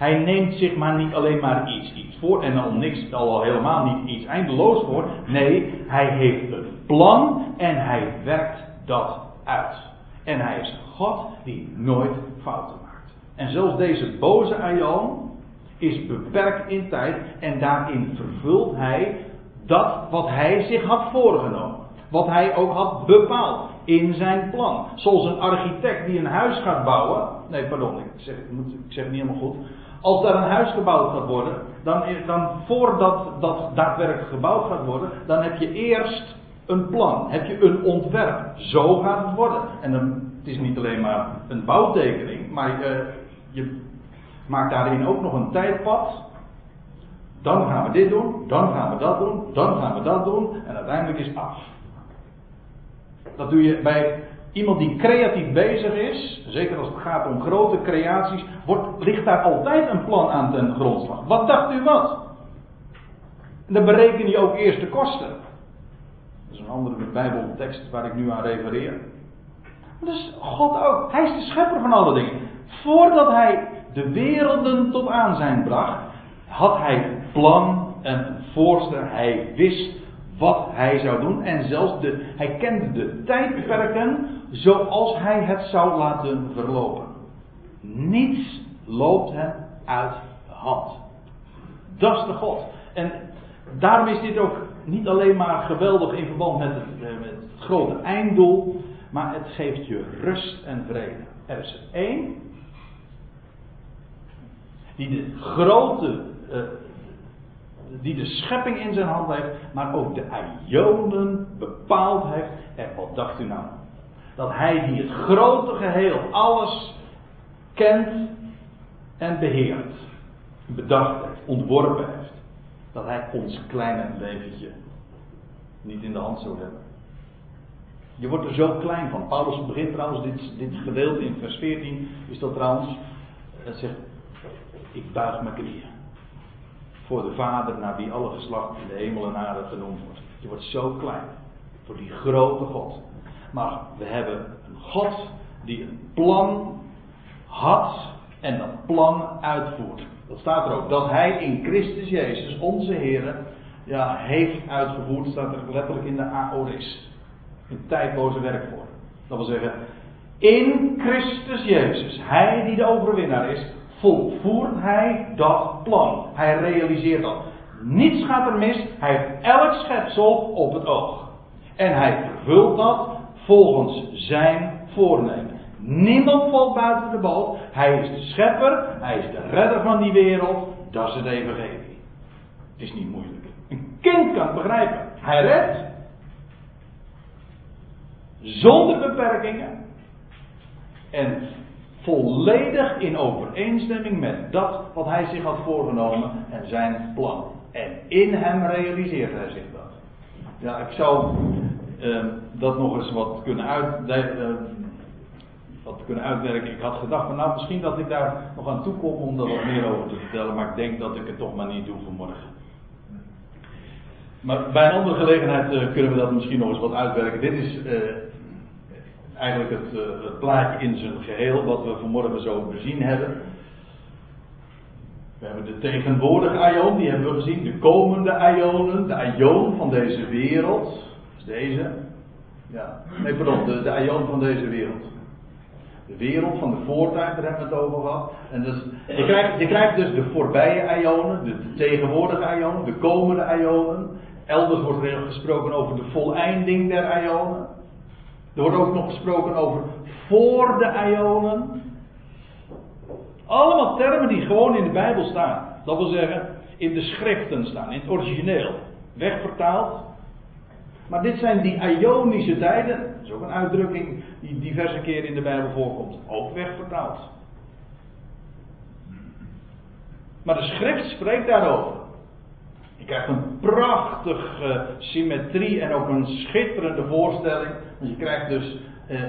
S1: Hij neemt zich maar niet alleen maar iets, iets voor en al niks, al helemaal niet iets eindeloos voor. Nee, hij heeft een plan en hij werkt dat uit. En hij is God die nooit fouten maakt. En zelfs deze boze Aion, is beperkt in tijd en daarin vervult hij dat wat hij zich had voorgenomen. Wat hij ook had bepaald in zijn plan. Zoals een architect die een huis gaat bouwen. Nee, pardon, ik zeg, ik zeg het niet helemaal goed. Als daar een huis gebouwd gaat worden, dan, dan voordat dat daadwerkelijk gebouwd gaat worden, dan heb je eerst een plan. Heb je een ontwerp. Zo gaat het worden. En dan, het is niet alleen maar een bouwtekening, maar uh, je Maak daarin ook nog een tijdpad. Dan gaan we dit doen, dan gaan we dat doen, dan gaan we dat doen en uiteindelijk is af. Dat doe je bij iemand die creatief bezig is, zeker als het gaat om grote creaties, wordt, ligt daar altijd een plan aan ten grondslag. Wat dacht u wat? En dan bereken je ook eerst de kosten. Dat is een andere Bijbeltekst waar ik nu aan refereer. Dus God ook. Hij is de schepper van alle dingen. Voordat hij de werelden tot aanzijn bracht, had hij plan en voorstel. Hij wist wat hij zou doen en zelfs de, hij kende de tijdperken zoals hij het zou laten verlopen. Niets loopt hem uit de hand. Dat is de God. En daarom is dit ook niet alleen maar geweldig in verband met het, eh, met grote einddoel, maar het geeft je rust en vrede. Er is één die de grote, uh, die de schepping in zijn hand heeft, maar ook de ionen bepaald heeft. En wat dacht u nou? Dat hij die het grote geheel, alles kent en beheert, bedacht heeft, ontworpen heeft. Dat hij ons kleine leventje niet in de hand zou hebben. Je wordt er zo klein van. Paulus begint trouwens, dit, dit gedeelte in vers 14 is dat trouwens, het zegt, ik buig mijn knieën. Voor de Vader naar wie alle geslacht in de hemel en aarde genoemd wordt. Je wordt zo klein. Voor die grote God. Maar we hebben een God die een plan had en dat plan uitvoert. Dat staat er ook. Dat hij in Christus Jezus, onze Heer, ja, heeft uitgevoerd, staat er letterlijk in de aorist. Een tijdloze werkwoord. Dat wil zeggen, in Christus Jezus, hij die de overwinnaar is, volvoert hij dat plan. Hij realiseert dat. Niets gaat er mis. Hij heeft elk schepsel op het oog. En hij vervult dat volgens zijn voornemen. Niemand valt buiten de boot. Hij is de schepper. Hij is de redder van die wereld. Dat is het evangelie. Het is niet moeilijk. Een kind kan het begrijpen. Hij redt. Zonder beperkingen. En volledig in overeenstemming met dat wat hij zich had voorgenomen en zijn plan. En in hem realiseert hij zich dat. Ja, ik zou uh, dat nog eens wat kunnen, uh, wat kunnen uitwerken. Ik had gedacht, van, nou misschien dat ik daar nog aan toe kom om er wat meer over te vertellen, maar ik denk dat ik het toch maar niet doe vanmorgen. Maar bij een andere gelegenheid uh, kunnen we dat misschien nog eens wat uitwerken. Dit is eigenlijk het, uh, het, plaatje in zijn geheel wat we vanmorgen zo bezien hebben. We hebben de tegenwoordige Ion, die hebben we gezien. De komende Ionen, de Ion van deze wereld. Is deze. Ja, nee, pardon, de, de Ion van deze wereld. De wereld van de voortijd, daar hebben we het over gehad. En dus, je, krijgt, je krijgt dus de voorbije Ionen, de, de tegenwoordige Ionen, de komende Ionen. Elders wordt er gesproken over de voleinding der Ionen. Er wordt ook nog gesproken over voor de Ionen. Allemaal termen die gewoon in de Bijbel staan. Dat wil zeggen, in de schriften staan, in het origineel. Wegvertaald. Maar dit zijn die Ionische tijden. Dat is ook een uitdrukking die diverse keren in de Bijbel voorkomt. Ook wegvertaald. Maar de schrift spreekt daarover. Je krijgt een prachtige symmetrie en ook een schitterende voorstelling. Want je krijgt dus, eh,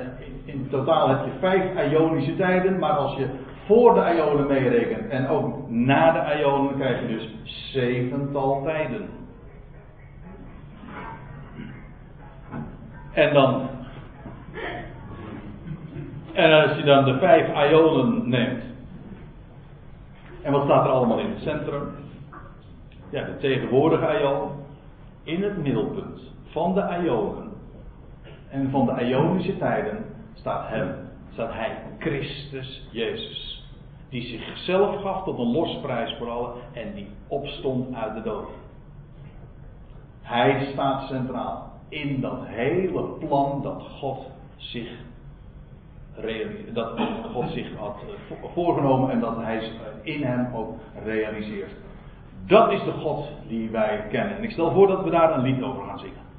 S1: in totaal heb je vijf Ionische tijden, maar als je voor de Ionen meerekent en ook na de Ionen krijg je dus zevental tijden. En dan. En als je dan de vijf Ionen neemt. En wat staat er allemaal in het centrum? Ja, de tegenwoordige Ion. In het middelpunt van de Ionen. En van de Ionische tijden staat hem, staat hij, Christus Jezus. Die zichzelf gaf tot een losprijs voor allen en die opstond uit de dood. Hij staat centraal in dat hele plan dat God zich dat God zich had voorgenomen en dat hij in hem ook realiseert. Dat is de God die wij kennen. En ik stel voor dat we daar een lied over gaan zingen.